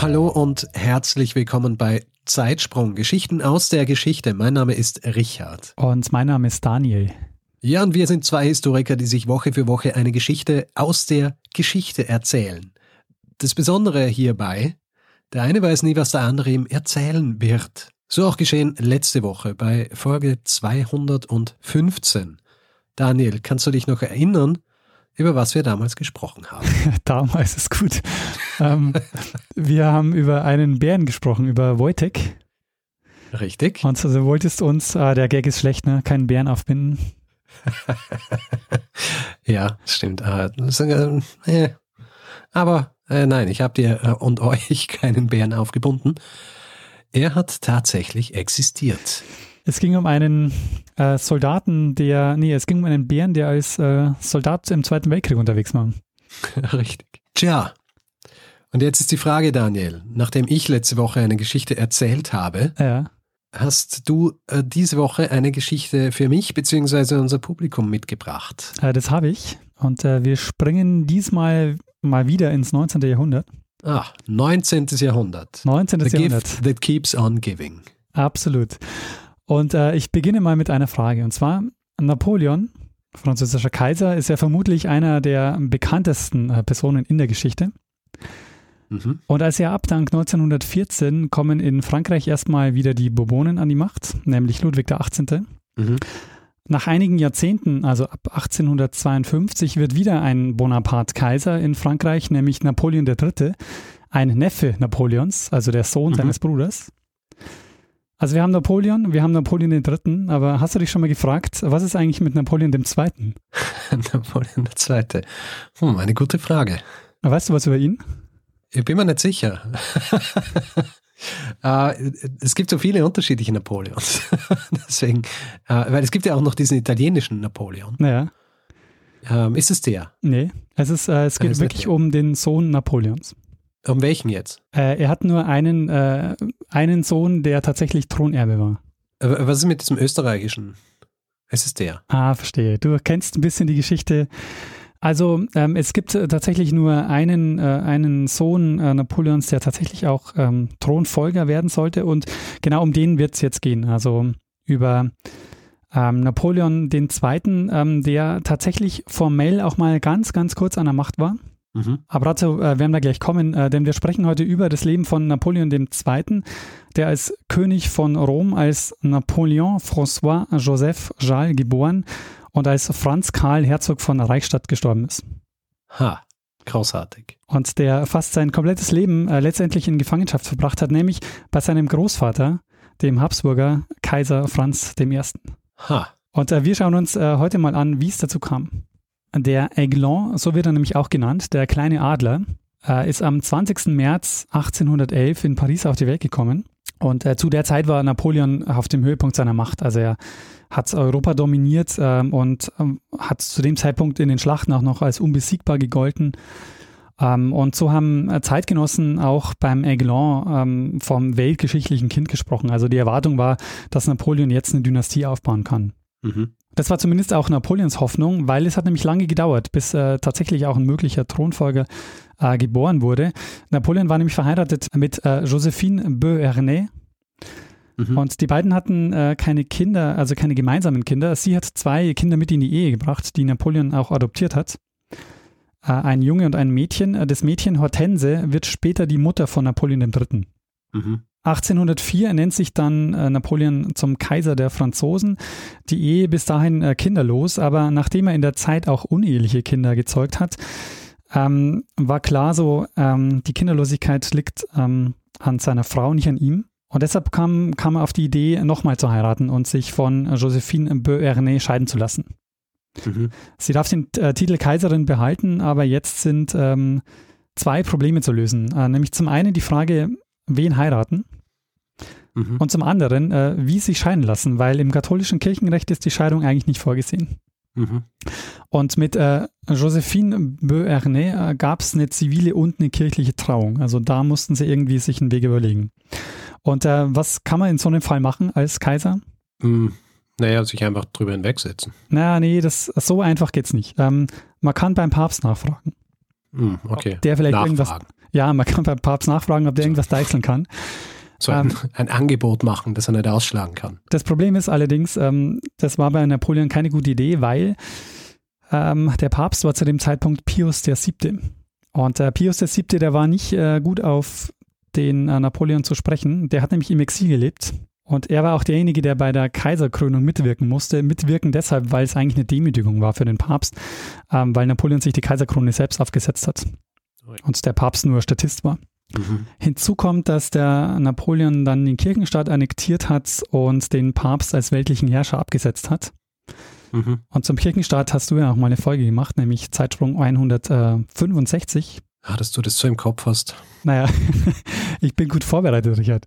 Hallo und herzlich willkommen bei Zeitsprung, Geschichten aus der Geschichte. Mein Name ist Richard. Und mein Name ist Daniel. Ja, und wir sind zwei Historiker, die sich Woche für Woche eine Geschichte aus der Geschichte erzählen. Das Besondere hierbei, der eine weiß nie, was der andere ihm erzählen wird. So auch geschehen letzte Woche bei Folge 215. Daniel, kannst du dich noch erinnern, über was wir damals gesprochen haben. damals ist gut. ähm, wir haben über einen Bären gesprochen, über Wojtek. Richtig. Und du wolltest uns, äh, der Gag ist schlecht, ne? Keinen Bären aufbinden. ja, stimmt. Äh, äh, aber äh, nein, ich habe dir und euch keinen Bären aufgebunden. Er hat tatsächlich existiert. Es ging um einen äh, Soldaten, der, nee, es ging um einen Bären, der als äh, Soldat im Zweiten Weltkrieg unterwegs war. Richtig. Tja. Und jetzt ist die Frage, Daniel, nachdem ich letzte Woche eine Geschichte erzählt habe, ja. hast du äh, diese Woche eine Geschichte für mich bzw. unser Publikum mitgebracht? Äh, das habe ich. Und äh, wir springen diesmal mal wieder ins 19. Jahrhundert. Ach, 19. Jahrhundert. 19. The Jahrhundert. Gift that keeps on giving. Absolut. Und äh, ich beginne mal mit einer Frage. Und zwar, Napoleon, französischer Kaiser, ist ja vermutlich einer der bekanntesten äh, Personen in der Geschichte. Mhm. Und als er abdankt 1914, kommen in Frankreich erstmal wieder die Bourbonen an die Macht, nämlich Ludwig XVIII. Mhm. Nach einigen Jahrzehnten, also ab 1852, wird wieder ein Bonaparte Kaiser in Frankreich, nämlich Napoleon III., ein Neffe Napoleons, also der Sohn Mhm. seines Bruders. Also wir haben Napoleon, wir haben Napoleon III., aber hast du dich schon mal gefragt, was ist eigentlich mit Napoleon II.? Napoleon II. Hm, eine gute Frage. Weißt du was über ihn? Ich bin mir nicht sicher. äh, es gibt so viele unterschiedliche Napoleons. Deswegen, äh, weil es gibt ja auch noch diesen italienischen Napoleon. Naja, Ähm, ist es der? nee. Es, ist, äh, es geht wirklich der. um den Sohn Napoleons. Um welchen jetzt? Äh, er hat nur einen, äh, einen Sohn, der tatsächlich Thronerbe war. Äh, Was ist mit diesem österreichischen? Es ist der. Ah, verstehe. Du kennst ein bisschen die Geschichte. Also ähm, es gibt äh, tatsächlich nur einen, äh, einen Sohn äh, Napoleons, der tatsächlich auch ähm, Thronfolger werden sollte und genau um den wird es jetzt gehen. Also über ähm, Napoleon II., ähm, der tatsächlich formell auch mal ganz, ganz kurz an der Macht war. Mhm. Aber dazu äh, werden wir gleich kommen, äh, denn wir sprechen heute über das Leben von Napoleon II., der als König von Rom, als Napoleon François Joseph Charles geboren und als Franz Karl Herzog von Reichstadt gestorben ist. Ha, großartig. Und der fast sein komplettes Leben äh, letztendlich in Gefangenschaft verbracht hat, nämlich bei seinem Großvater, dem Habsburger Kaiser Franz I. Ha, Und äh, wir schauen uns äh, heute mal an, wie es dazu kam. Der Aiglon, so wird er nämlich auch genannt, der kleine Adler, äh, ist am 20. März 1811 in Paris auf die Welt gekommen. Und äh, zu der Zeit war Napoleon auf dem Höhepunkt seiner Macht. Also er hat Europa dominiert ähm, und ähm, hat zu dem Zeitpunkt in den Schlachten auch noch als unbesiegbar gegolten. Ähm, und so haben äh, Zeitgenossen auch beim Aiglon ähm, vom weltgeschichtlichen Kind gesprochen. Also die Erwartung war, dass Napoleon jetzt eine Dynastie aufbauen kann. Mhm. Das war zumindest auch Napoleons Hoffnung, weil es hat nämlich lange gedauert, bis äh, tatsächlich auch ein möglicher Thronfolger äh, geboren wurde. Napoleon war nämlich verheiratet mit äh, Josephine Beauharnais Mhm. und die beiden hatten äh, keine Kinder, also keine gemeinsamen Kinder. Sie hat zwei Kinder mit in die Ehe gebracht, die Napoleon auch adoptiert hat. Äh, ein Junge und ein Mädchen. Äh, Das Mädchen Hortense wird später die Mutter von Napoleon III. Mhm. 1804 ernennt sich dann äh, Napoleon zum Kaiser der Franzosen. Die Ehe bis dahin äh, kinderlos, aber nachdem er in der Zeit auch uneheliche Kinder gezeugt hat, ähm, war klar so, ähm, die Kinderlosigkeit liegt ähm, an seiner Frau, nicht an ihm. Und deshalb kam, kam er auf die Idee, nochmal zu heiraten und sich von Josephine Beauharnais scheiden zu lassen. Mhm. Sie darf den äh, Titel Kaiserin behalten, aber jetzt sind ähm, zwei Probleme zu lösen. Äh, nämlich zum einen die Frage, wen heiraten? Mhm. Und zum anderen, äh, wie sich scheiden lassen, weil im katholischen Kirchenrecht ist die Scheidung eigentlich nicht vorgesehen. Mhm. Und mit äh, Josephine Beauharnais äh, gab es eine zivile und eine kirchliche Trauung. Also da mussten sie irgendwie sich einen Weg überlegen. Und äh, was kann man in so einem Fall machen als Kaiser? Mhm. Naja, sich einfach drüber hinwegsetzen. Naja, nee, das, so einfach geht's nicht. Ähm, man kann beim Papst nachfragen. Mhm, okay. Der vielleicht nachfragen. irgendwas. Ja, man kann beim Papst nachfragen, ob der irgendwas deichseln kann. So ein, ähm, ein, Angebot machen, das er nicht ausschlagen kann. Das Problem ist allerdings, ähm, das war bei Napoleon keine gute Idee, weil ähm, der Papst war zu dem Zeitpunkt Pius VII. Und äh, Pius VII, der war nicht äh, gut auf den äh, Napoleon zu sprechen. Der hat nämlich im Exil gelebt und er war auch derjenige, der bei der Kaiserkrönung mitwirken musste. Mitwirken deshalb, weil es eigentlich eine Demütigung war für den Papst, ähm, weil Napoleon sich die Kaiserkrone selbst aufgesetzt hat und der Papst nur Statist war. Mhm. Hinzu kommt, dass der Napoleon dann den Kirchenstaat annektiert hat und den Papst als weltlichen Herrscher abgesetzt hat. Mhm. Und zum Kirchenstaat hast du ja auch mal eine Folge gemacht, nämlich Zeitsprung 165. Ah, dass du das so im Kopf hast. Naja, ich bin gut vorbereitet, Richard.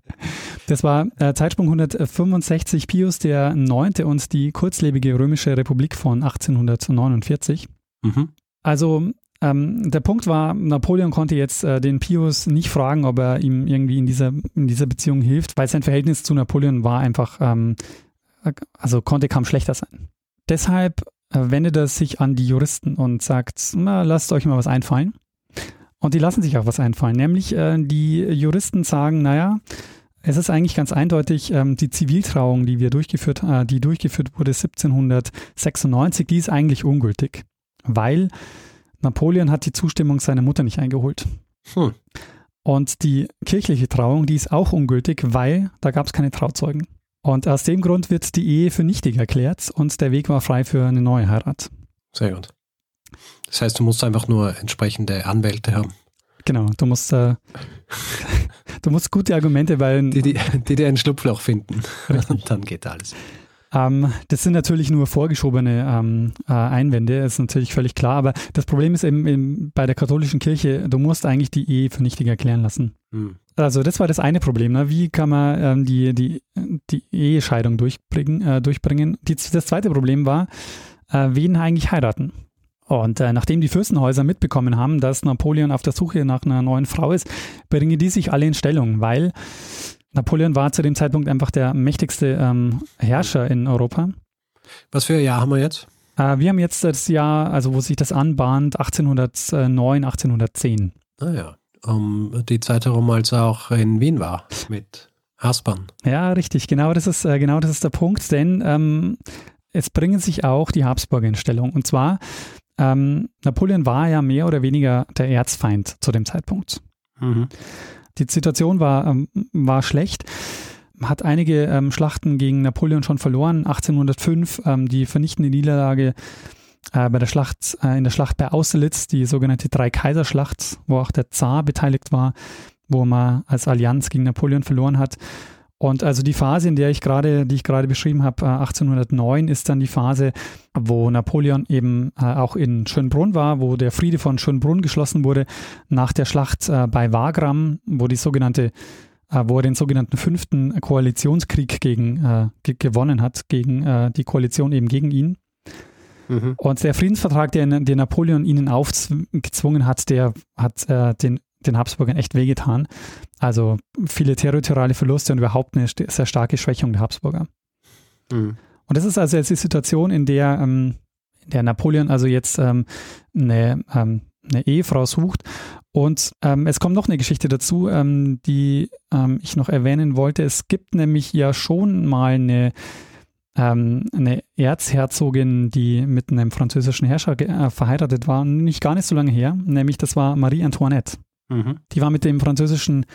Das war äh, Zeitsprung 165 Pius der Neunte und die kurzlebige Römische Republik von 1849. Mhm. Also ähm, der Punkt war, Napoleon konnte jetzt äh, den Pius nicht fragen, ob er ihm irgendwie in dieser, in dieser Beziehung hilft, weil sein Verhältnis zu Napoleon war einfach, ähm, also konnte kaum schlechter sein. Deshalb äh, wendet er sich an die Juristen und sagt, na, lasst euch mal was einfallen. Und die lassen sich auch was einfallen. Nämlich äh, die Juristen sagen, naja, es ist eigentlich ganz eindeutig, ähm, die Ziviltrauung, die wir durchgeführt, äh, die durchgeführt wurde 1796, die ist eigentlich ungültig, weil Napoleon hat die Zustimmung seiner Mutter nicht eingeholt. Hm. Und die kirchliche Trauung, die ist auch ungültig, weil da gab es keine Trauzeugen. Und aus dem Grund wird die Ehe für nichtig erklärt und der Weg war frei für eine neue Heirat. Sehr gut. Das heißt, du musst einfach nur entsprechende Anwälte haben. Genau, du musst, äh, du musst gute Argumente, weil. Die, die, die dir ein Schlupfloch finden. Und dann geht alles. Ähm, das sind natürlich nur vorgeschobene ähm, äh, Einwände, ist natürlich völlig klar. Aber das Problem ist eben, eben, bei der katholischen Kirche, du musst eigentlich die Ehe für nichtig erklären lassen. Hm. Also das war das eine Problem. Ne? Wie kann man ähm, die, die, die Ehescheidung durchbringen? Äh, durchbringen? Die, das zweite Problem war, äh, wen eigentlich heiraten? Und äh, nachdem die Fürstenhäuser mitbekommen haben, dass Napoleon auf der Suche nach einer neuen Frau ist, bringen die sich alle in Stellung, weil Napoleon war zu dem Zeitpunkt einfach der mächtigste ähm, Herrscher in Europa. Was für ein Jahr haben wir jetzt? Äh, wir haben jetzt das Jahr, also wo sich das anbahnt, 1809, 1810. Ah ja, um die Zeit herum, als er auch in Wien war mit Haspan. Ja, richtig, genau das ist, äh, genau das ist der Punkt, denn ähm, es bringen sich auch die Habsburger in Stellung. Und zwar ähm, Napoleon war ja mehr oder weniger der Erzfeind zu dem Zeitpunkt. Mhm. Die Situation war, ähm, war schlecht hat einige ähm, Schlachten gegen Napoleon schon verloren. 1805 ähm, die vernichtende Niederlage äh, bei der Schlacht, äh, in der Schlacht bei Austerlitz, die sogenannte Drei-Kaiser-Schlacht, wo auch der Zar beteiligt war, wo man als Allianz gegen Napoleon verloren hat. Und also die Phase, in der ich gerade, die ich gerade beschrieben habe, 1809, äh, ist dann die Phase, wo Napoleon eben äh, auch in Schönbrunn war, wo der Friede von Schönbrunn geschlossen wurde nach der Schlacht äh, bei Wagram, wo die sogenannte wo er den sogenannten fünften Koalitionskrieg gegen, äh, gewonnen hat, gegen äh, die Koalition eben gegen ihn. Mhm. Und der Friedensvertrag, den, den Napoleon ihnen aufgezwungen hat, der hat äh, den den Habsburgern echt wehgetan. Also viele territoriale Verluste und überhaupt eine sehr starke Schwächung der Habsburger. Mhm. Und das ist also jetzt die Situation, in der, ähm, der Napoleon also jetzt ähm, eine, ähm, eine Ehefrau sucht. Und ähm, es kommt noch eine Geschichte dazu, ähm, die ähm, ich noch erwähnen wollte. Es gibt nämlich ja schon mal eine eine Erzherzogin, die mit einem französischen Herrscher äh, verheiratet war, nicht gar nicht so lange her, nämlich das war Marie Antoinette. Mhm. Die war mit dem französischen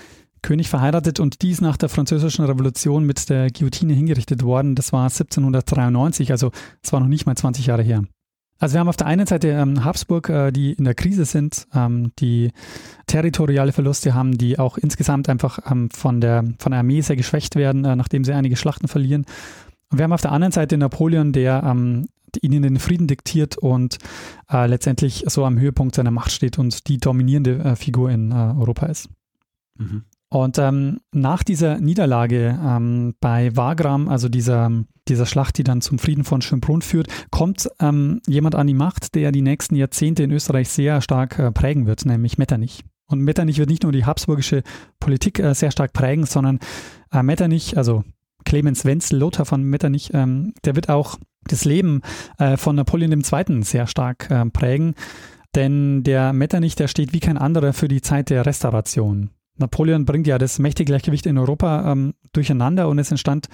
König verheiratet und die ist nach der französischen Revolution mit der Guillotine hingerichtet worden. Das war 1793, also es war noch nicht mal 20 Jahre her. Also wir haben auf der einen Seite ähm, Habsburg, äh, die in der Krise sind, ähm, die territoriale Verluste haben, die auch insgesamt einfach ähm, von, der, von der Armee sehr geschwächt werden, äh, nachdem sie einige Schlachten verlieren. Und wir haben auf der anderen Seite Napoleon, der ähm, ihnen den Frieden diktiert und äh, letztendlich so am Höhepunkt seiner Macht steht und die dominierende äh, Figur in äh, Europa ist. Mhm. Und ähm, nach dieser Niederlage ähm, bei Wagram, also dieser, dieser Schlacht, die dann zum Frieden von Schönbrunn führt, kommt ähm, jemand an die Macht, der die nächsten Jahrzehnte in Österreich sehr stark äh, prägen wird, nämlich Metternich. Und Metternich wird nicht nur die habsburgische Politik äh, sehr stark prägen, sondern äh, Metternich, also Clemens Wenzel, Lothar von Metternich, ähm, der wird auch das Leben äh, von Napoleon II. sehr stark äh, prägen. Denn der Metternich, der steht wie kein anderer für die Zeit der Restauration. Napoleon bringt ja das Mächtegleichgewicht in Europa ähm, durcheinander und es entstand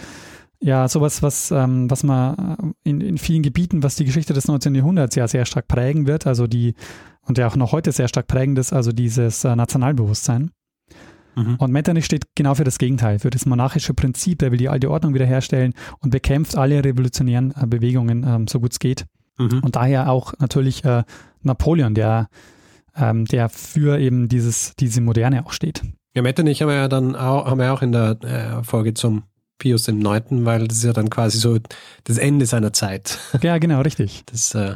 ja sowas, was, ähm, was man in, in vielen Gebieten, was die Geschichte des 19. Jahrhunderts ja sehr stark prägen wird, also die und ja auch noch heute sehr stark prägend ist, also dieses äh, Nationalbewusstsein. Mhm. Und Metternich steht genau für das Gegenteil, für das monarchische Prinzip. Der will die alte Ordnung wiederherstellen und bekämpft alle revolutionären äh, Bewegungen, ähm, so gut es geht. Mhm. Und daher auch natürlich äh, Napoleon, der, ähm, der für eben dieses, diese Moderne auch steht. Ja, Metternich haben wir ja dann auch, haben wir auch in der äh, Folge zum Pius IX., weil das ist ja dann quasi so das Ende seiner Zeit. Ja, genau, richtig. Das äh,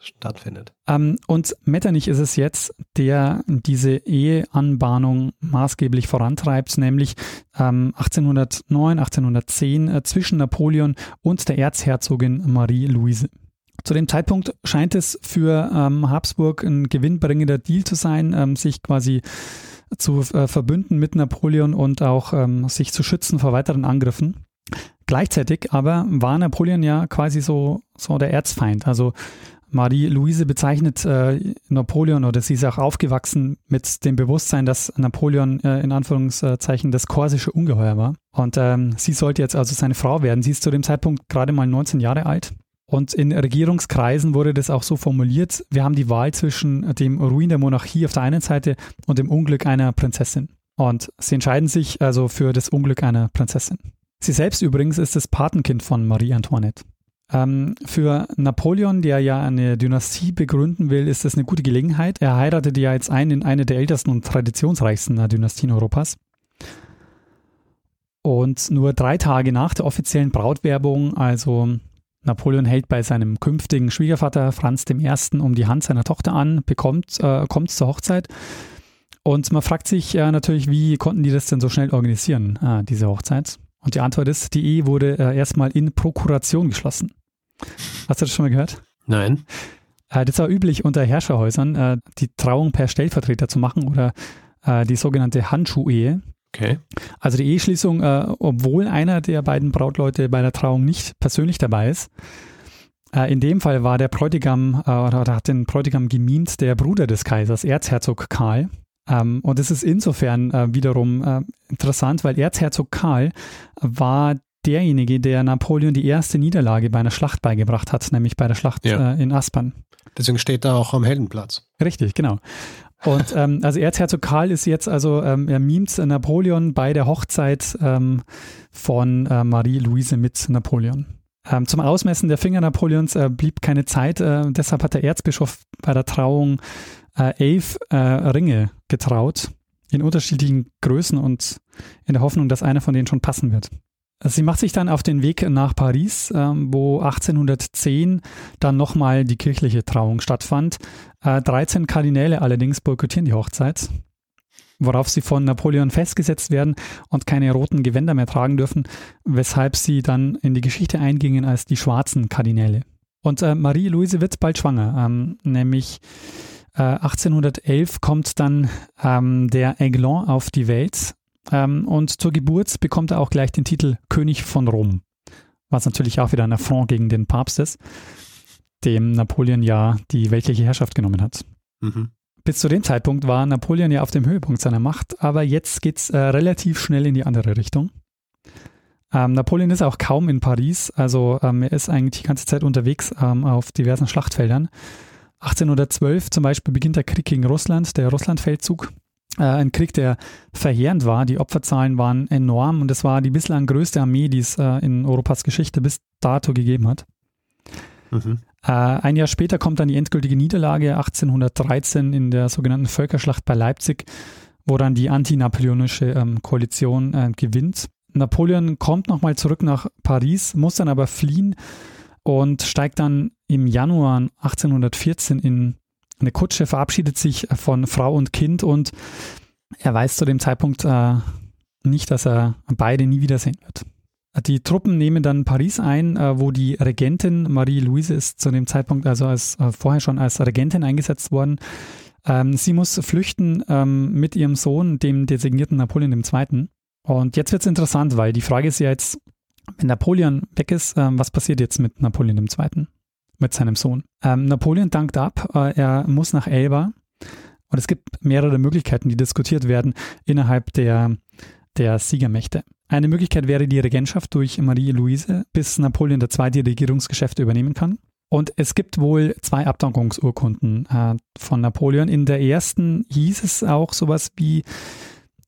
stattfindet. Ähm, und Metternich ist es jetzt, der diese Eheanbahnung maßgeblich vorantreibt, nämlich ähm, 1809, 1810 äh, zwischen Napoleon und der Erzherzogin Marie-Louise. Zu dem Zeitpunkt scheint es für ähm, Habsburg ein gewinnbringender Deal zu sein, ähm, sich quasi zu äh, verbünden mit Napoleon und auch ähm, sich zu schützen vor weiteren Angriffen. Gleichzeitig aber war Napoleon ja quasi so, so der Erzfeind. Also Marie-Louise bezeichnet äh, Napoleon oder sie ist auch aufgewachsen mit dem Bewusstsein, dass Napoleon äh, in Anführungszeichen das korsische Ungeheuer war. Und ähm, sie sollte jetzt also seine Frau werden. Sie ist zu dem Zeitpunkt gerade mal 19 Jahre alt. Und in Regierungskreisen wurde das auch so formuliert, wir haben die Wahl zwischen dem Ruin der Monarchie auf der einen Seite und dem Unglück einer Prinzessin. Und sie entscheiden sich also für das Unglück einer Prinzessin. Sie selbst übrigens ist das Patenkind von Marie Antoinette. Ähm, für Napoleon, der ja eine Dynastie begründen will, ist das eine gute Gelegenheit. Er heiratet ja jetzt ein in eine der ältesten und traditionsreichsten Dynastien Europas. Und nur drei Tage nach der offiziellen Brautwerbung, also Napoleon hält bei seinem künftigen Schwiegervater Franz I. um die Hand seiner Tochter an, bekommt, äh, kommt zur Hochzeit. Und man fragt sich äh, natürlich, wie konnten die das denn so schnell organisieren, äh, diese Hochzeit? Und die Antwort ist, die Ehe wurde äh, erstmal in Prokuration geschlossen. Hast du das schon mal gehört? Nein. Äh, das war üblich unter Herrscherhäusern, äh, die Trauung per Stellvertreter zu machen oder äh, die sogenannte Handschuhehe. Okay. Also die Eheschließung, obwohl einer der beiden Brautleute bei der Trauung nicht persönlich dabei ist. In dem Fall war der Bräutigam oder hat den Bräutigam gemimt der Bruder des Kaisers, Erzherzog Karl. Ähm, und das ist insofern wiederum interessant, weil Erzherzog Karl war derjenige, der Napoleon die erste Niederlage bei einer Schlacht beigebracht hat, nämlich bei der Schlacht ja. äh, in Aspern. Deswegen steht er auch am Heldenplatz. Richtig, genau. Und ähm, also Erzherzog Karl ist jetzt also, ähm, er mimt Napoleon bei der Hochzeit ähm, von äh, Marie-Louise mit Napoleon. Ähm, zum Ausmessen der Finger Napoleons äh, blieb keine Zeit, äh, deshalb hat der Erzbischof bei der Trauung äh, elf äh, Ringe getraut, in unterschiedlichen Größen und in der Hoffnung, dass einer von denen schon passen wird. Sie macht sich dann auf den Weg nach Paris, ähm, wo 1810 dann nochmal die kirchliche Trauung stattfand. Äh, 13 Kardinäle allerdings boykottieren die Hochzeit, worauf sie von Napoleon festgesetzt werden und keine roten Gewänder mehr tragen dürfen, weshalb sie dann in die Geschichte eingingen als die schwarzen Kardinäle. Und äh, Marie-Louise wird bald schwanger, ähm, nämlich 1811 äh, kommt dann ähm, der Aiglon auf die Welt ähm, und zur Geburt bekommt er auch gleich den Titel König von Rom, was natürlich auch wieder ein Affront gegen den Papst ist, dem Napoleon ja die weltliche Herrschaft genommen hat. Mhm. Bis zu dem Zeitpunkt war Napoleon ja auf dem Höhepunkt seiner Macht, aber jetzt geht es äh, relativ schnell in die andere Richtung. Ähm, Napoleon ist auch kaum in Paris, also ähm, er ist eigentlich die ganze Zeit unterwegs ähm, auf diversen Schlachtfeldern. 1812 zum Beispiel beginnt der Krieg gegen Russland, der Russlandfeldzug. Äh, ein Krieg, der verheerend war. Die Opferzahlen waren enorm und es war die bislang größte Armee, die es äh, in Europas Geschichte bis dato gegeben hat. Mhm. Äh, ein Jahr später kommt dann die endgültige Niederlage 1813 in der sogenannten Völkerschlacht bei Leipzig, wo dann die antinapoleonische ähm, Koalition gewinnt. Napoleon kommt nochmal zurück nach Paris, muss dann aber fliehen und steigt dann im Januar 1814 in eine Kutsche, verabschiedet sich von Frau und Kind und er weiß zu dem Zeitpunkt äh, nicht, dass er beide nie wiedersehen wird. Die Truppen nehmen dann Paris ein, äh, wo die Regentin Marie-Louise ist zu dem Zeitpunkt, also als, äh, vorher schon als Regentin eingesetzt worden. Ähm, sie muss flüchten ähm, mit ihrem Sohn, dem designierten Napoleon II. Und jetzt wird es interessant, weil die Frage ist ja jetzt, wenn Napoleon weg ist, ähm, was passiert jetzt mit Napoleon II., mit seinem Sohn? Ähm, Napoleon dankt ab, äh, er muss nach Elba und es gibt mehrere Möglichkeiten, die diskutiert werden innerhalb der, der Siegermächte. Eine Möglichkeit wäre die Regentschaft durch Marie-Louise, bis Napoleon II. die Regierungsgeschäfte übernehmen kann. Und es gibt wohl zwei Abdankungsurkunden äh, von Napoleon. In der ersten hieß es auch sowas wie,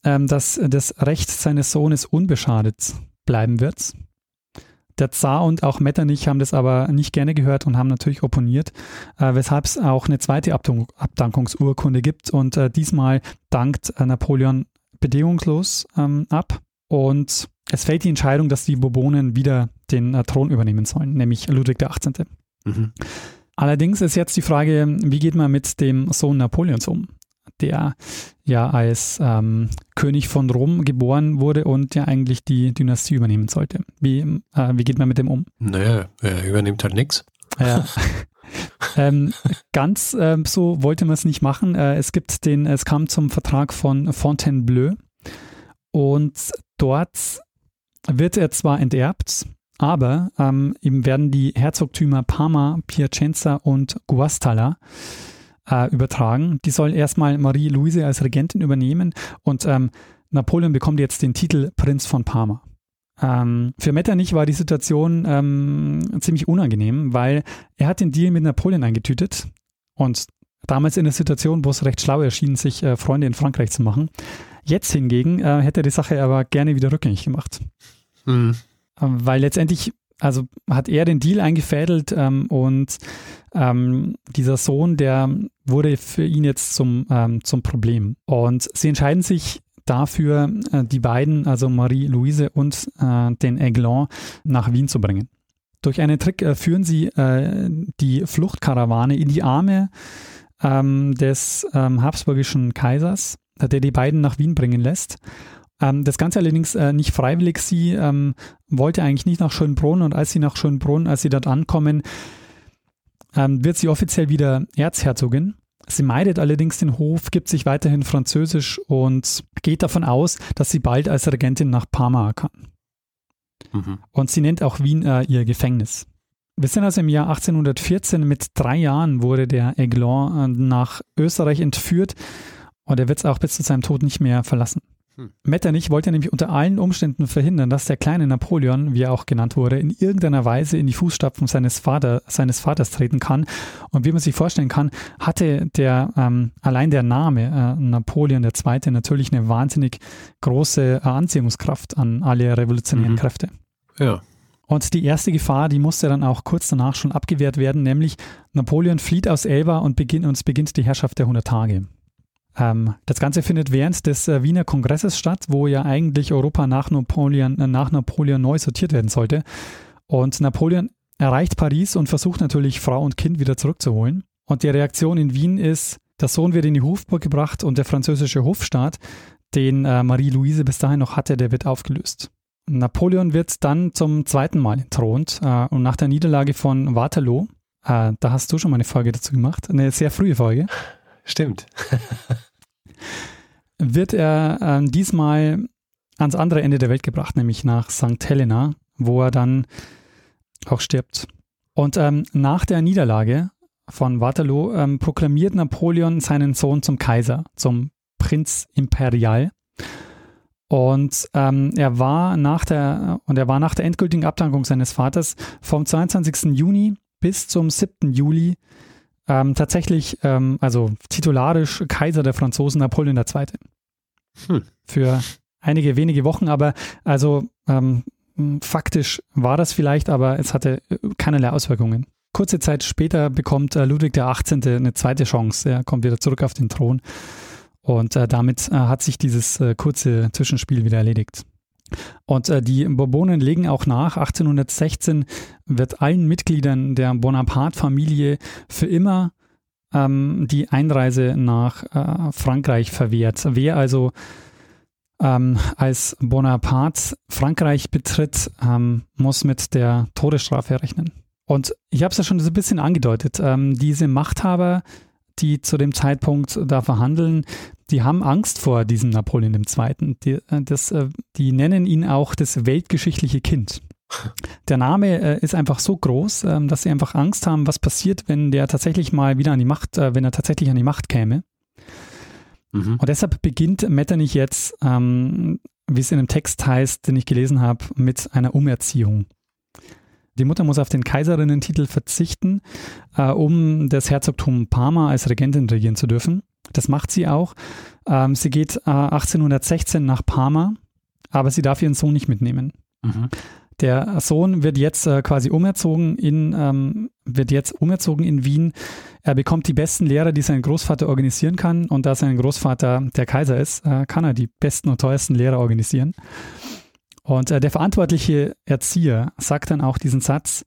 ähm, dass das Recht seines Sohnes unbeschadet bleiben wird. Der Zar und auch Metternich haben das aber nicht gerne gehört und haben natürlich opponiert, äh, weshalb es auch eine zweite Abdank Abdankungsurkunde gibt. Und äh, diesmal dankt äh, Napoleon bedingungslos ähm, ab. Und es fällt die Entscheidung, dass die Bourbonen wieder den äh, Thron übernehmen sollen, nämlich Ludwig XVIII. Mhm. Allerdings ist jetzt die Frage, wie geht man mit dem Sohn Napoleons um? Der ja als ähm, König von Rom geboren wurde und ja eigentlich die Dynastie übernehmen sollte. Wie, äh, wie geht man mit dem um? Naja, er übernimmt halt nichts. Ja. ähm, ganz ähm, so wollte man es nicht machen. Äh, es gibt den, es kam zum Vertrag von Fontainebleau und dort wird er zwar enterbt, aber ähm, ihm werden die Herzogtümer Parma, Piacenza und Guastalla äh, übertragen. Die soll erstmal Marie-Louise als Regentin übernehmen und ähm, Napoleon bekommt jetzt den Titel Prinz von Parma. Ähm, für Metternich war die Situation ähm, ziemlich unangenehm, weil er hat den Deal mit Napoleon eingetütet und damals in der Situation, wo es recht schlau erschien, sich äh, Freunde in Frankreich zu machen. Jetzt hingegen äh, hätte er die Sache aber gerne wieder rückgängig gemacht. Mhm. Weil letztendlich also hat er den Deal eingefädelt ähm, und ähm, dieser Sohn, der wurde für ihn jetzt zum, ähm, zum Problem. Und sie entscheiden sich dafür, äh, die beiden, also Marie-Louise und äh, den Aiglon, nach Wien zu bringen. Durch einen Trick äh, führen sie äh, die Fluchtkarawane in die Arme ähm, des ähm, habsburgischen Kaisers, der die beiden nach Wien bringen lässt. Ähm, das Ganze allerdings äh, nicht freiwillig. Sie ähm, wollte eigentlich nicht nach Schönbrunn und als sie nach Schönbrunn, als sie dort ankommen, ähm, wird sie offiziell wieder Erzherzogin. Sie meidet allerdings den Hof, gibt sich weiterhin Französisch und geht davon aus, dass sie bald als Regentin nach Parma kann. Mhm. Und sie nennt auch Wien äh, ihr Gefängnis. Wir sind also im Jahr 1814. Mit drei Jahren wurde der Aiglon äh, nach Österreich entführt und er wird es auch bis zu seinem Tod nicht mehr verlassen. Hm. Metternich wollte nämlich unter allen Umständen verhindern, dass der kleine Napoleon, wie er auch genannt wurde, in irgendeiner Weise in die Fußstapfen seines, Vater, seines Vaters treten kann. Und wie man sich vorstellen kann, hatte der ähm, allein der Name äh, Napoleon II. natürlich eine wahnsinnig große äh, Anziehungskraft an alle revolutionären mhm. Kräfte. Ja. Und die erste Gefahr, die musste dann auch kurz danach schon abgewehrt werden, nämlich Napoleon flieht aus Elba und, beginn, und es beginnt die Herrschaft der 100 Tage. Ähm, das Ganze findet während des äh, Wiener Kongresses statt, wo ja eigentlich Europa nach Napoleon, äh, nach Napoleon neu sortiert werden sollte. Und Napoleon erreicht Paris und versucht natürlich, Frau und Kind wieder zurückzuholen. Und die Reaktion in Wien ist, der Sohn wird in die Hofburg gebracht und der französische Hofstaat, den äh, Marie-Louise bis dahin noch hatte, der wird aufgelöst. Napoleon wird dann zum zweiten Mal entthront und nach der Niederlage von Waterloo, da hast du schon mal eine Folge dazu gemacht, eine sehr frühe Folge. Stimmt. wird er äh, diesmal ans andere Ende der Welt gebracht, nämlich nach St. Helena, wo er dann auch stirbt. Und ähm, nach der Niederlage von Waterloo ähm, proklamiert Napoleon seinen Sohn zum Kaiser, zum Prinz Imperial. Und ähm, er war nach der und er war nach der endgültigen Abdankung seines Vaters vom 22. Juni bis zum 7. Juli ähm, tatsächlich, ähm, also titularisch Kaiser der Franzosen Napoleon II. Hm. Für einige wenige Wochen, aber also ähm, faktisch war das vielleicht, aber es hatte äh, keinerlei Auswirkungen. Kurze Zeit später bekommt äh, Ludwig XVIII. eine zweite Chance. Er kommt wieder zurück auf den Thron und äh, damit äh, hat sich dieses äh, kurze Zwischenspiel wieder erledigt. Und äh, die Bourbonen legen auch nach. 1816 wird allen Mitgliedern der Bonaparte-Familie für immer ähm, die Einreise nach äh, Frankreich verwehrt. Wer also ähm, als Bonaparte Frankreich betritt, ähm, muss mit der Todesstrafe rechnen. Und ich habe es ja schon so ein bisschen angedeutet. Ähm, diese Machthaber, die zu dem Zeitpunkt da verhandeln, die haben Angst vor diesem Napoleon II. Die, äh, das, äh, die nennen ihn auch das weltgeschichtliche Kind. Der Name äh, ist einfach so groß, ähm, dass sie einfach Angst haben, was passiert, wenn der tatsächlich mal wieder an die Macht, wenn er tatsächlich an die Macht käme. Mhm. Und deshalb beginnt Metternich jetzt, ähm, wie es in einem Text heißt, den ich gelesen habe, mit einer Umerziehung. Die Mutter muss auf den Kaiserinnentitel verzichten, um das Herzogtum Parma als Regentin regieren zu dürfen. Das macht sie auch. Ähm, sie geht äh, 1816 nach Parma, aber sie darf ihren Sohn nicht mitnehmen. Mhm. Der Sohn wird jetzt äh, quasi umerzogen in, ähm, wird jetzt umerzogen in Wien. Er bekommt die besten Lehrer, die sein Großvater organisieren kann. Und da sein Großvater der Kaiser ist, äh, kann er die besten und teuersten Lehrer organisieren. Und äh, der verantwortliche Erzieher sagt dann auch diesen Satz,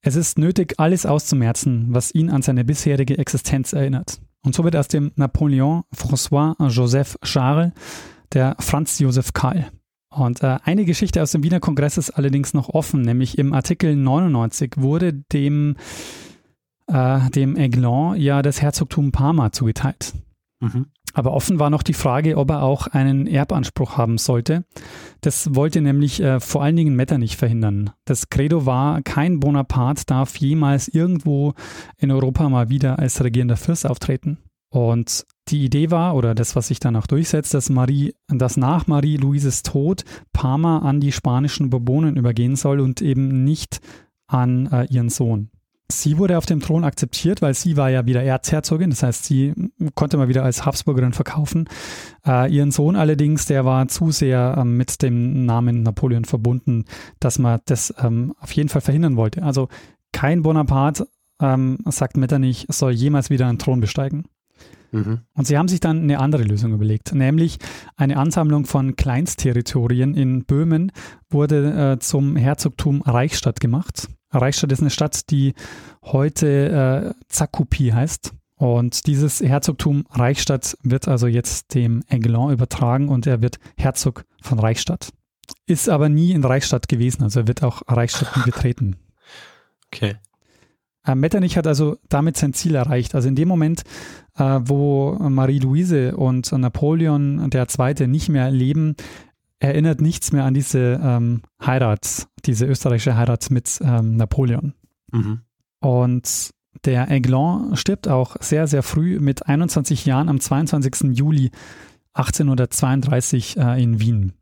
es ist nötig, alles auszumerzen, was ihn an seine bisherige Existenz erinnert. Und so wird aus dem Napoleon François Joseph Charles der Franz Josef Karl. Und äh, eine Geschichte aus dem Wiener Kongress ist allerdings noch offen, nämlich im Artikel 99 wurde dem, äh, dem Aiglon ja das Herzogtum Parma zugeteilt. Mhm. Aber offen war noch die Frage, ob er auch einen Erbanspruch haben sollte. Das wollte nämlich äh, vor allen Dingen Metternich verhindern. Das Credo war, kein Bonaparte darf jemals irgendwo in Europa mal wieder als regierender Fürst auftreten. Und die Idee war, oder das, was sich dann auch durchsetzt, dass Marie, dass nach Marie-Louises Tod Parma an die spanischen Bourbonen übergehen soll und eben nicht an äh, ihren Sohn. Sie wurde auf dem Thron akzeptiert, weil sie war ja wieder Erzherzogin, das heißt, sie konnte mal wieder als Habsburgerin verkaufen. Äh, ihren Sohn allerdings, der war zu sehr ähm, mit dem Namen Napoleon verbunden, dass man das ähm, auf jeden Fall verhindern wollte. Also kein Bonaparte, ähm, sagt Metternich, soll jemals wieder einen Thron besteigen. Mhm. Und sie haben sich dann eine andere Lösung überlegt, nämlich eine Ansammlung von Kleinstterritorien in Böhmen wurde äh, zum Herzogtum Reichsstadt gemacht. Reichstadt ist eine Stadt, die heute äh, Zakupi heißt. Und dieses Herzogtum Reichstadt wird also jetzt dem Aiglon übertragen und er wird Herzog von Reichstadt. Ist aber nie in Reichstadt gewesen, also er wird auch Reichstadt nie betreten. Okay. Äh, Metternich hat also damit sein Ziel erreicht. Also in dem Moment, äh, wo Marie-Louise und Napoleon II. nicht mehr leben, erinnert nichts mehr an diese ähm, Heirat, diese österreichische Heirat mit ähm, Napoleon. Mhm. Und der Aiglon stirbt auch sehr, sehr früh mit 21 Jahren am 22. Juli 1832 äh, in Wien.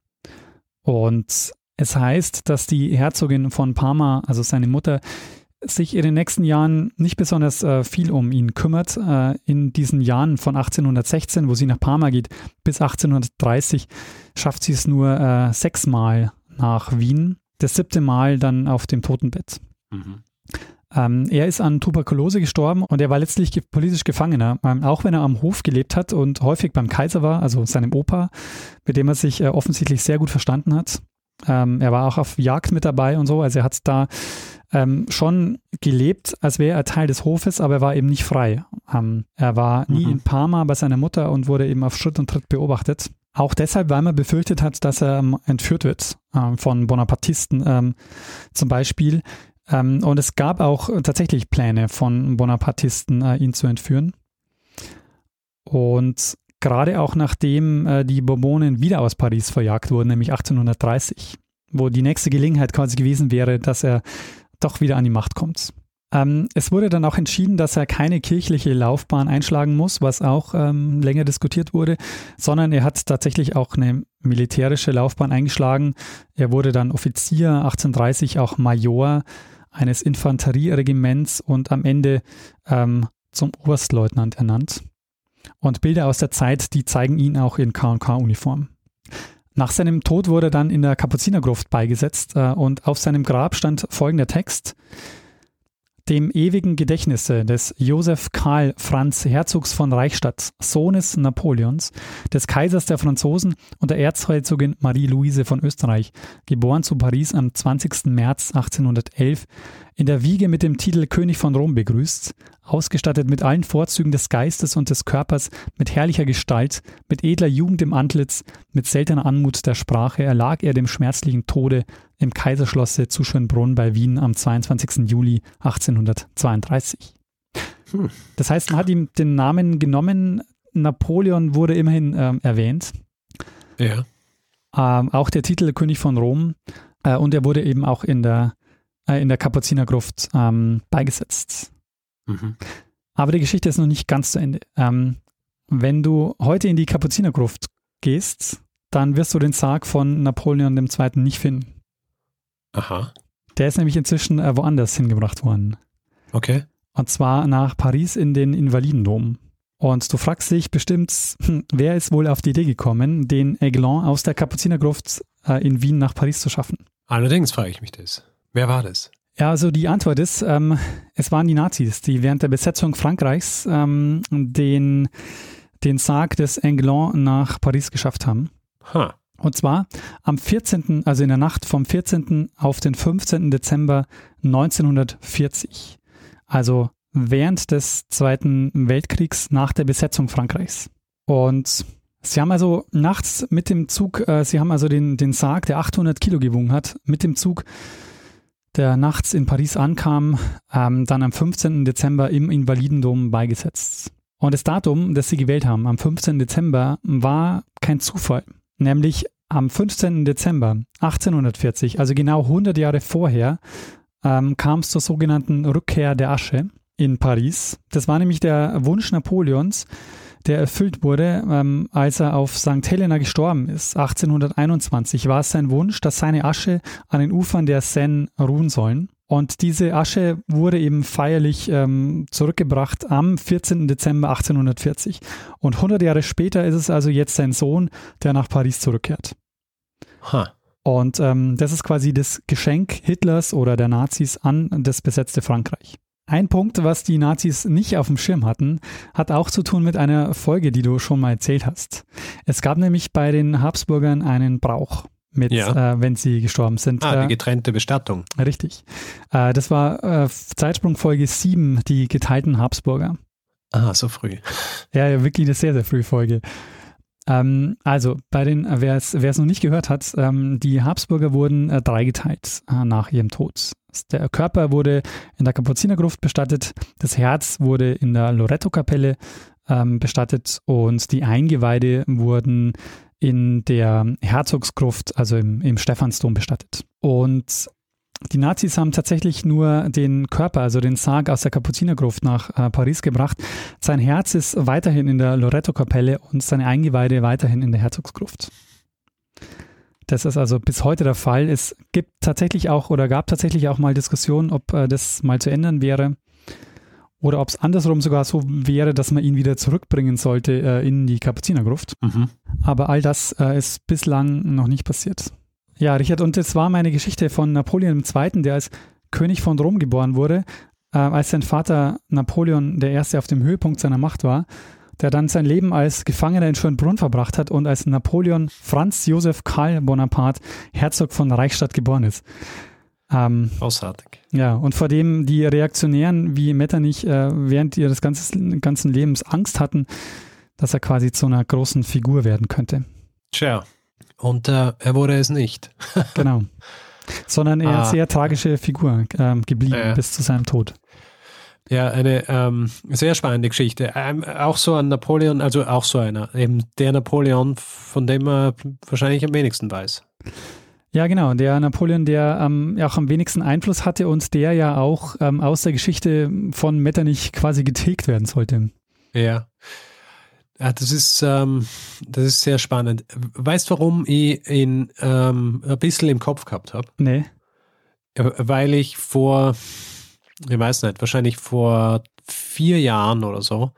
Und es heißt, dass die Herzogin von Parma, also seine Mutter, sich in den nächsten Jahren nicht besonders äh, viel um ihn kümmert. Äh, in diesen Jahren von 1816, wo sie nach Parma geht, bis 1830 schafft sie es nur äh, sechsmal nach Wien. Das siebte Mal dann auf dem Totenbett. Mhm. Ähm, er ist an Tuberkulose gestorben und er war letztlich ge politisch Gefangener, ähm, auch wenn er am Hof gelebt hat und häufig beim Kaiser war, also seinem Opa, mit dem er sich äh, offensichtlich sehr gut verstanden hat. Ähm, er war auch auf Jagd mit dabei und so, also er hat da ähm, schon gelebt, als wäre er Teil des Hofes, aber er war eben nicht frei. Ähm, er war nie mhm. in Parma bei seiner Mutter und wurde eben auf Schritt und Tritt beobachtet. Auch deshalb, weil man befürchtet hat, dass er ähm, entführt wird äh, von Bonapartisten ähm, zum Beispiel. Ähm, und es gab auch tatsächlich Pläne von Bonapartisten, äh, ihn zu entführen. Und gerade auch nachdem äh, die Bourbonen wieder aus Paris verjagt wurden, nämlich 1830, wo die nächste Gelegenheit quasi gewesen wäre, dass er doch wieder an die Macht kommt. Ähm, es wurde dann auch entschieden, dass er keine kirchliche Laufbahn einschlagen muss, was auch ähm, länger diskutiert wurde, sondern er hat tatsächlich auch eine militärische Laufbahn eingeschlagen. Er wurde dann Offizier, 1830 auch Major eines Infanterieregiments und am Ende ähm, zum Oberstleutnant ernannt. Und Bilder aus der Zeit, die zeigen ihn auch in K&K-Uniform. Nach seinem Tod wurde er dann in der Kapuzinergruft beigesetzt äh, und auf seinem Grab stand folgender Text. dem ewigen Gedächtnisse des Josef Karl Franz Herzogs von Reichstadt, Sohnes Napoleons, des Kaisers der Franzosen und der Erzherzogin Marie-Louise von Österreich, geboren zu Paris am 20. März 1811, in der Wiege mit dem Titel König von Rom begrüßt, ausgestattet mit allen Vorzügen des Geistes und des Körpers, mit herrlicher Gestalt, mit edler Jugend im Antlitz, mit seltener Anmut der Sprache, erlag er dem schmerzlichen Tode im Kaiserschlosse zu Schönbrunn bei Wien am 22. Juli 1832. Hm. Das heißt, man hat ihm den Namen genommen, Napoleon wurde immerhin ähm, erwähnt. Ja. Ähm, auch der Titel König von Rom äh, und er wurde eben auch in der, äh, in der Kapuzinergruft ähm, beigesetzt. Mhm. Aber die Geschichte ist noch nicht ganz zu Ende. Ähm, wenn du heute in die Kapuzinergruft gehst, dann wirst du den Sarg von Napoleon II. nicht finden. Aha. Der ist nämlich inzwischen äh, woanders hingebracht worden. Okay. Und zwar nach Paris in den Invalidendom. Und du fragst dich bestimmt, hm, wer ist wohl auf die Idee gekommen, den Aiglon aus der Kapuzinergruft äh, in Wien nach Paris zu schaffen? Allerdings frage ich mich das. Wer war das? Ja, also die Antwort ist, ähm, es waren die Nazis, die während der Besetzung Frankreichs ähm, den, den Sarg des Aiglon nach Paris geschafft haben. Ha. Und zwar am 14., also in der Nacht vom 14. auf den 15. Dezember 1940. Also während des Zweiten Weltkriegs nach der Besetzung Frankreichs. Und sie haben also nachts mit dem Zug, äh, sie haben also den, den Sarg, der 800 Kilo gewogen hat, mit dem Zug, der nachts in Paris ankam, ähm, dann am 15. Dezember im Invalidendom beigesetzt. Und das Datum, das sie gewählt haben, am 15. Dezember, war kein Zufall. Nämlich am 15. Dezember 1840, also genau 100 Jahre vorher, ähm, kam es zur sogenannten Rückkehr der Asche in Paris. Das war nämlich der Wunsch Napoleons, der erfüllt wurde, ähm, als er auf St. Helena gestorben ist. 1821 war es sein Wunsch, dass seine Asche an den Ufern der Seine ruhen sollen. Und diese Asche wurde eben feierlich ähm, zurückgebracht am 14. Dezember 1840. Und 100 Jahre später ist es also jetzt sein Sohn, der nach Paris zurückkehrt. Huh. Und ähm, das ist quasi das Geschenk Hitlers oder der Nazis an das besetzte Frankreich. Ein Punkt, was die Nazis nicht auf dem Schirm hatten, hat auch zu tun mit einer Folge, die du schon mal erzählt hast. Es gab nämlich bei den Habsburgern einen Brauch mit, ja. äh, wenn sie gestorben sind. Ah, die äh, getrennte Bestattung. Richtig. Äh, das war äh, Zeitsprung Folge 7, die geteilten Habsburger. Ah, so früh. Ja, ja wirklich eine sehr, sehr frühe Folge. Ähm, also, bei den, wer es noch nicht gehört hat, ähm, die Habsburger wurden äh, dreigeteilt äh, nach ihrem Tod. Der Körper wurde in der Kapuzinergruft bestattet, das Herz wurde in der Loretto-Kapelle ähm, bestattet und die Eingeweide wurden in der Herzogsgruft, also im, im Stephansdom, bestattet. Und die Nazis haben tatsächlich nur den Körper, also den Sarg aus der Kapuzinergruft nach äh, Paris gebracht. Sein Herz ist weiterhin in der Loretto-Kapelle und seine Eingeweide weiterhin in der Herzogsgruft. Das ist also bis heute der Fall. Es gibt tatsächlich auch oder gab tatsächlich auch mal Diskussionen, ob äh, das mal zu ändern wäre oder ob es andersrum sogar so wäre, dass man ihn wieder zurückbringen sollte äh, in die Kapuzinergruft. Mhm. Aber all das äh, ist bislang noch nicht passiert. Ja, Richard, und das war meine Geschichte von Napoleon II., der als König von Rom geboren wurde, äh, als sein Vater Napoleon I. auf dem Höhepunkt seiner Macht war, der dann sein Leben als Gefangener in Schönbrunn verbracht hat und als Napoleon Franz Josef Karl Bonaparte Herzog von Reichstadt geboren ist. Ähm, Ausartig. Ja, und vor dem die Reaktionären wie Metternich äh, während ihres ganzen, ganzen Lebens Angst hatten, dass er quasi zu einer großen Figur werden könnte. Tja, und äh, er wurde es nicht. genau. Sondern er ah. sehr tragische Figur ähm, geblieben bis zu seinem Tod. Ja, eine ähm, sehr spannende Geschichte. Ähm, auch so an Napoleon, also auch so einer, eben der Napoleon, von dem man wahrscheinlich am wenigsten weiß. Ja, genau, der Napoleon, der ähm, auch am wenigsten Einfluss hatte und der ja auch ähm, aus der Geschichte von Metternich quasi getilgt werden sollte. Ja. Ja, das ist, ähm, das ist sehr spannend. Weißt du, warum ich ihn ähm, ein bisschen im Kopf gehabt habe? Nee. Weil ich vor, ich weiß nicht, wahrscheinlich vor vier Jahren oder so,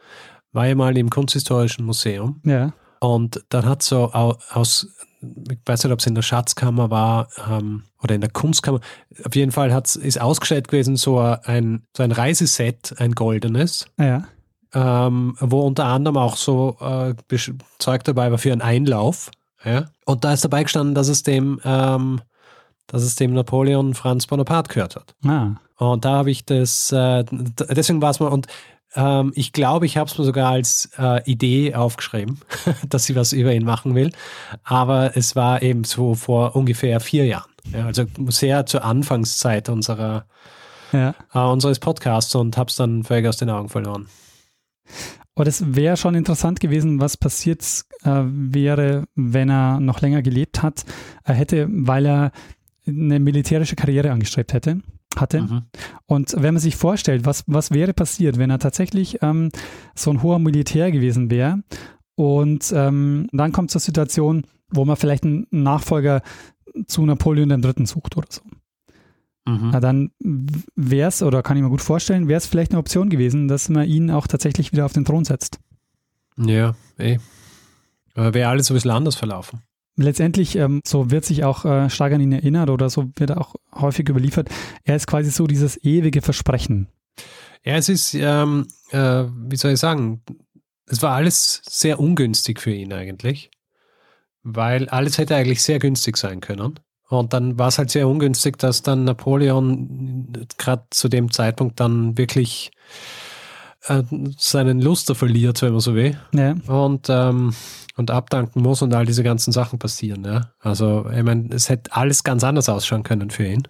war ich mal im Kunsthistorischen Museum. Ja. Und dann hat so aus ich weiß nicht, ob es in der Schatzkammer war ähm, oder in der Kunstkammer. Auf jeden Fall hat's, ist ausgestellt gewesen so ein, so ein Reiseset, ein goldenes. Ja. Ähm, wo unter anderem auch so äh, Zeug dabei war für einen Einlauf. Ja? Und da ist dabei gestanden, dass es dem, ähm, dass es dem Napoleon Franz Bonaparte gehört hat. Ah. Und da habe ich das, äh, deswegen war es mal, und ähm, ich glaube, ich habe es mir sogar als äh, Idee aufgeschrieben, dass sie was über ihn machen will. Aber es war eben so vor ungefähr vier Jahren. Ja, also sehr zur Anfangszeit unserer, ja. äh, unseres Podcasts und habe es dann völlig aus den Augen verloren. Aber das wäre schon interessant gewesen, was passiert äh, wäre, wenn er noch länger gelebt hat. Er hätte, weil er eine militärische Karriere angestrebt hätte, hatte. Mhm. Und wenn man sich vorstellt, was, was wäre passiert, wenn er tatsächlich ähm, so ein hoher Militär gewesen wäre und ähm, dann kommt zur Situation, wo man vielleicht einen Nachfolger zu Napoleon III. sucht oder so. Mhm. Na, dann wäre es, oder kann ich mir gut vorstellen, wäre es vielleicht eine Option gewesen, dass man ihn auch tatsächlich wieder auf den Thron setzt. Ja, eh. Aber wäre alles so ein bisschen anders verlaufen letztendlich, ähm, so wird sich auch äh, stark an ihn erinnert oder so wird auch häufig überliefert, er ist quasi so dieses ewige Versprechen. Ja, es ist, ähm, äh, wie soll ich sagen, es war alles sehr ungünstig für ihn eigentlich, weil alles hätte eigentlich sehr günstig sein können. Und dann war es halt sehr ungünstig, dass dann Napoleon gerade zu dem Zeitpunkt dann wirklich äh, seinen Luster verliert, wenn man so will. Ja. Und ähm, und abdanken muss und all diese ganzen Sachen passieren. Ja? Also, ich meine, es hätte alles ganz anders ausschauen können für ihn,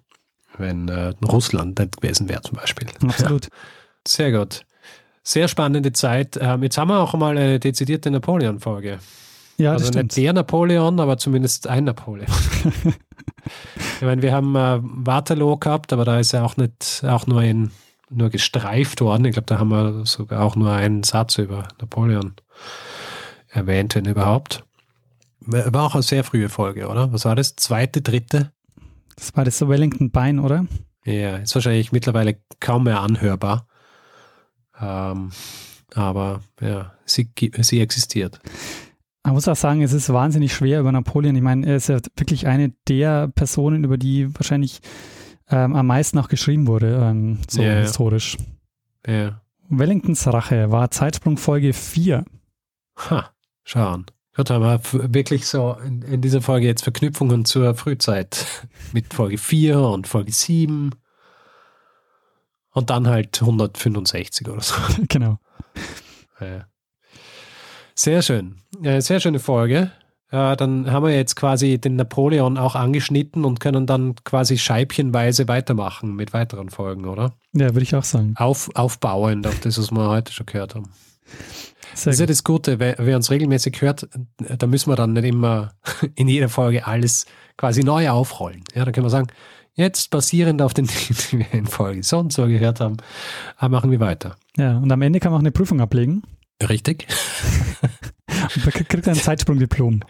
wenn äh, Russland nicht gewesen wäre, zum Beispiel. Absolut. Ja. Sehr gut. Sehr spannende Zeit. Ähm, jetzt haben wir auch mal eine dezidierte Napoleon-Folge. Ja, also nicht der Napoleon, aber zumindest ein Napoleon. ich meine, wir haben äh, Waterloo gehabt, aber da ist er auch nicht, auch nur in, nur gestreift worden. Ich glaube, da haben wir sogar auch nur einen Satz über Napoleon erwähnt, wenn überhaupt. War auch eine sehr frühe Folge, oder? Was war das? Zweite, dritte? Das war das Wellington Bein, oder? Ja, ist wahrscheinlich mittlerweile kaum mehr anhörbar. Ähm, aber ja, sie, sie existiert. Man muss auch sagen, es ist wahnsinnig schwer über Napoleon. Ich meine, er ist ja wirklich eine der Personen, über die wahrscheinlich ähm, am meisten auch geschrieben wurde, ähm, so ja, historisch. Ja. Wellingtons Rache war Zeitsprung Folge 4. Ha schauen. Gott, haben wir wirklich so in, in, dieser Folge jetzt Verknüpfungen zur Frühzeit mit Folge 4 und Folge 7 und dann halt 165 oder so. Genau. Sehr schön. Sehr schöne Folge. Dann haben wir jetzt quasi den Napoleon auch angeschnitten und können dann quasi scheibchenweise weitermachen mit weiteren Folgen, oder? Ja, würde ich auch sagen. Auf, aufbauend auf das, was wir heute schon gehört haben. Sehr das ist ja das Gute, wer, wer, uns regelmäßig hört, da müssen wir dann nicht immer in jeder Folge alles quasi neu aufrollen. Ja, da können wir sagen, jetzt basierend auf den Dingen, die wir in Folge so und so gehört haben, äh, machen wir weiter. Ja, und am Ende kann man auch eine Prüfung ablegen. Richtig. und kriegt ein Zeitsprungdiplom.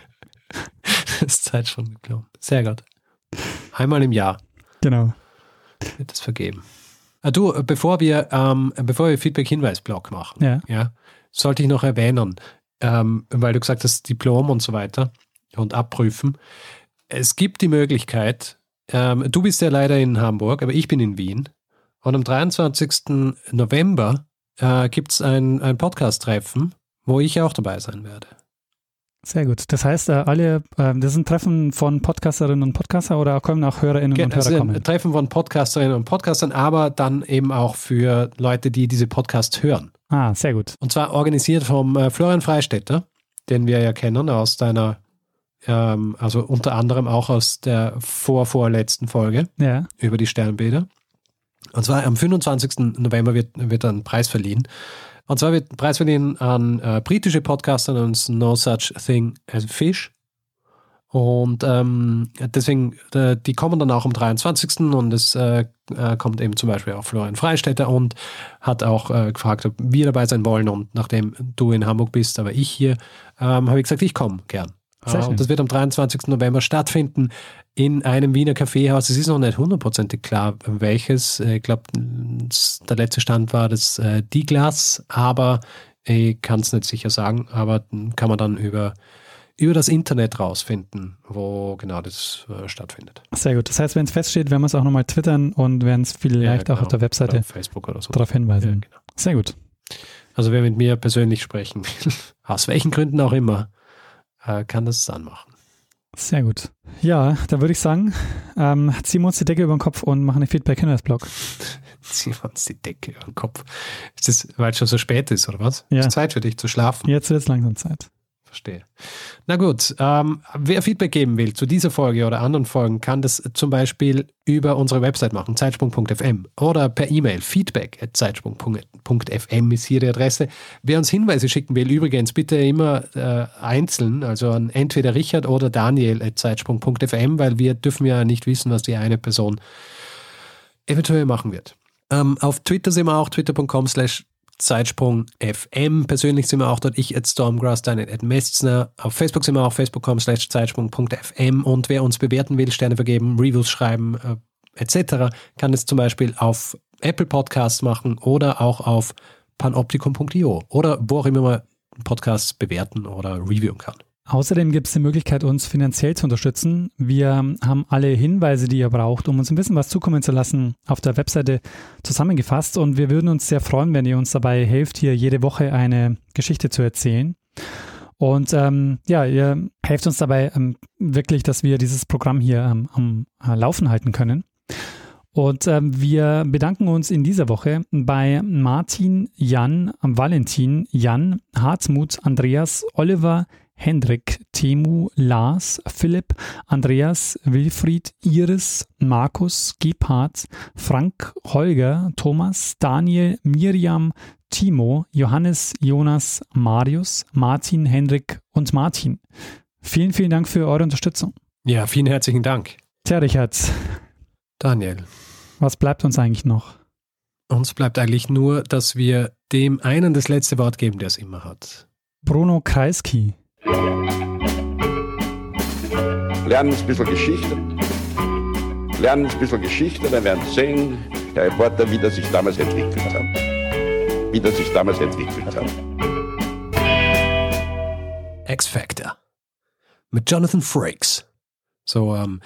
Das Zeitsprungdiplom. Sehr gut. Einmal im Jahr. Genau. Wird das vergeben. Ah, du, bevor wir, ähm, bevor wir Feedback-Hinweis-Blog machen, ja. ja sollte ich noch erwähnen, ähm, weil du gesagt hast, Diplom und so weiter und abprüfen. Es gibt die Möglichkeit, ähm, du bist ja leider in Hamburg, aber ich bin in Wien. Und am 23. November äh, gibt es ein, ein Podcast-Treffen, wo ich auch dabei sein werde. Sehr gut. Das heißt, äh, alle, äh, das sind Treffen von Podcasterinnen und Podcaster oder können auch Hörerinnen Ge und Hörer kommen? Treffen von Podcasterinnen und Podcastern, aber dann eben auch für Leute, die diese Podcasts hören. Ah, sehr gut. Und zwar organisiert vom äh, Florian Freistetter, den wir ja kennen aus deiner, ähm, also unter anderem auch aus der vorvorletzten Folge ja. über die Sternbilder. Und zwar am 25. November wird, wird ein Preis verliehen. Und zwar wird ein Preis verliehen an äh, britische Podcaster namens No Such Thing as a Fish. Und ähm, deswegen, äh, die kommen dann auch am 23. und es äh, äh, kommt eben zum Beispiel auch Florian Freistetter und hat auch äh, gefragt, ob wir dabei sein wollen. Und nachdem du in Hamburg bist, aber ich hier, ähm, habe ich gesagt, ich komme gern. Äh, und das wird am 23. November stattfinden in einem Wiener Kaffeehaus. Es ist noch nicht hundertprozentig klar, welches. Äh, ich glaube, der letzte Stand war das äh, Die Glas, aber ich kann es nicht sicher sagen. Aber kann man dann über über das Internet rausfinden, wo genau das äh, stattfindet. Sehr gut. Das heißt, wenn es feststeht, werden wir es auch nochmal twittern und werden es vielleicht Ja, auch auf genau. der Webseite Oder auf Facebook oder so. darauf hinweisen. Ja, genau. Sehr gut. Also wer mit mir persönlich sprechen will, aus welchen Gründen auch immer, äh, kann das anmachen. Sehr gut. Ja, da würde ich sagen, ähm, ziehen wir uns die Decke über den Kopf und machen einen Feedback-Hinweis-Blog. Ziehen wir uns die Decke über den Kopf. Ist das, weil es schon so spät ist, oder was? Ja. Ist Zeit für dich zu schlafen. Jetzt wird es langsam Zeit. Verstehe. Na gut, ähm, wer Feedback geben will zu dieser Folge oder anderen Folgen, kann das zum Beispiel über unsere Website machen, zeitsprung.fm oder per E-Mail. Feedback at zeitsprung.fm ist hier die Adresse. Wer uns Hinweise schicken will, übrigens bitte immer äh, einzeln, also an entweder Richard oder Daniel at zeitsprung.fm, weil wir dürfen ja nicht wissen, was die eine Person eventuell machen wird. Ähm, auf Twitter sind wir auch, twitter.com slash Zeitsprung FM. Persönlich sind wir auch dort, ich at Stormgrass, Daniel at Mestner. Auf Facebook sind wir auch, facebook.com slash Zeitsprung.fm. Und wer uns bewerten will, Sterne vergeben, Reviews schreiben, äh, etc., kann es zum Beispiel auf Apple Podcasts machen oder auch auf panoptikum.io oder wo auch immer man Podcasts bewerten oder reviewen kann. Außerdem gibt es die Möglichkeit, uns finanziell zu unterstützen. Wir haben alle Hinweise, die ihr braucht, um uns ein bisschen was zukommen zu lassen, auf der Webseite zusammengefasst. Und wir würden uns sehr freuen, wenn ihr uns dabei helft, hier jede Woche eine Geschichte zu erzählen. Und ähm, ja, ihr helft uns dabei ähm, wirklich, dass wir dieses Programm hier ähm, am äh, Laufen halten können. Und ähm, wir bedanken uns in dieser Woche bei Martin, Jan, Valentin, Jan, Hartmut, Andreas, Oliver, Hendrik, Temu, Lars, Philipp, Andreas, Wilfried, Iris, Markus, Gebhard, Frank, Holger, Thomas, Daniel, Miriam, Timo, Johannes, Jonas, Marius, Martin, Hendrik und Martin. Vielen, vielen Dank für eure Unterstützung. Ja, vielen herzlichen Dank. Tja, Richard, Daniel, was bleibt uns eigentlich noch? uns bleibt eigentlich nur, dass wir dem einen das letzte Wort geben, der es immer hat. Bruno Kreisky. Lernen ein bisschen Geschichte. Lernen ein bisschen Geschichte, dann werden Sie sehen, der Reporter, wie das sich damals entwickelt hat. Wie das sich damals entwickelt hat. X-Factor. Mit Jonathan Frakes. So, ähm,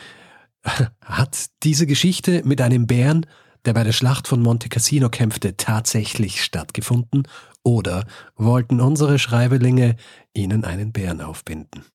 hat diese Geschichte mit einem Bären, der bei der Schlacht von Monte Cassino kämpfte, tatsächlich stattgefunden? Oder wollten unsere Schreiberlinge ihnen einen Bären aufbinden?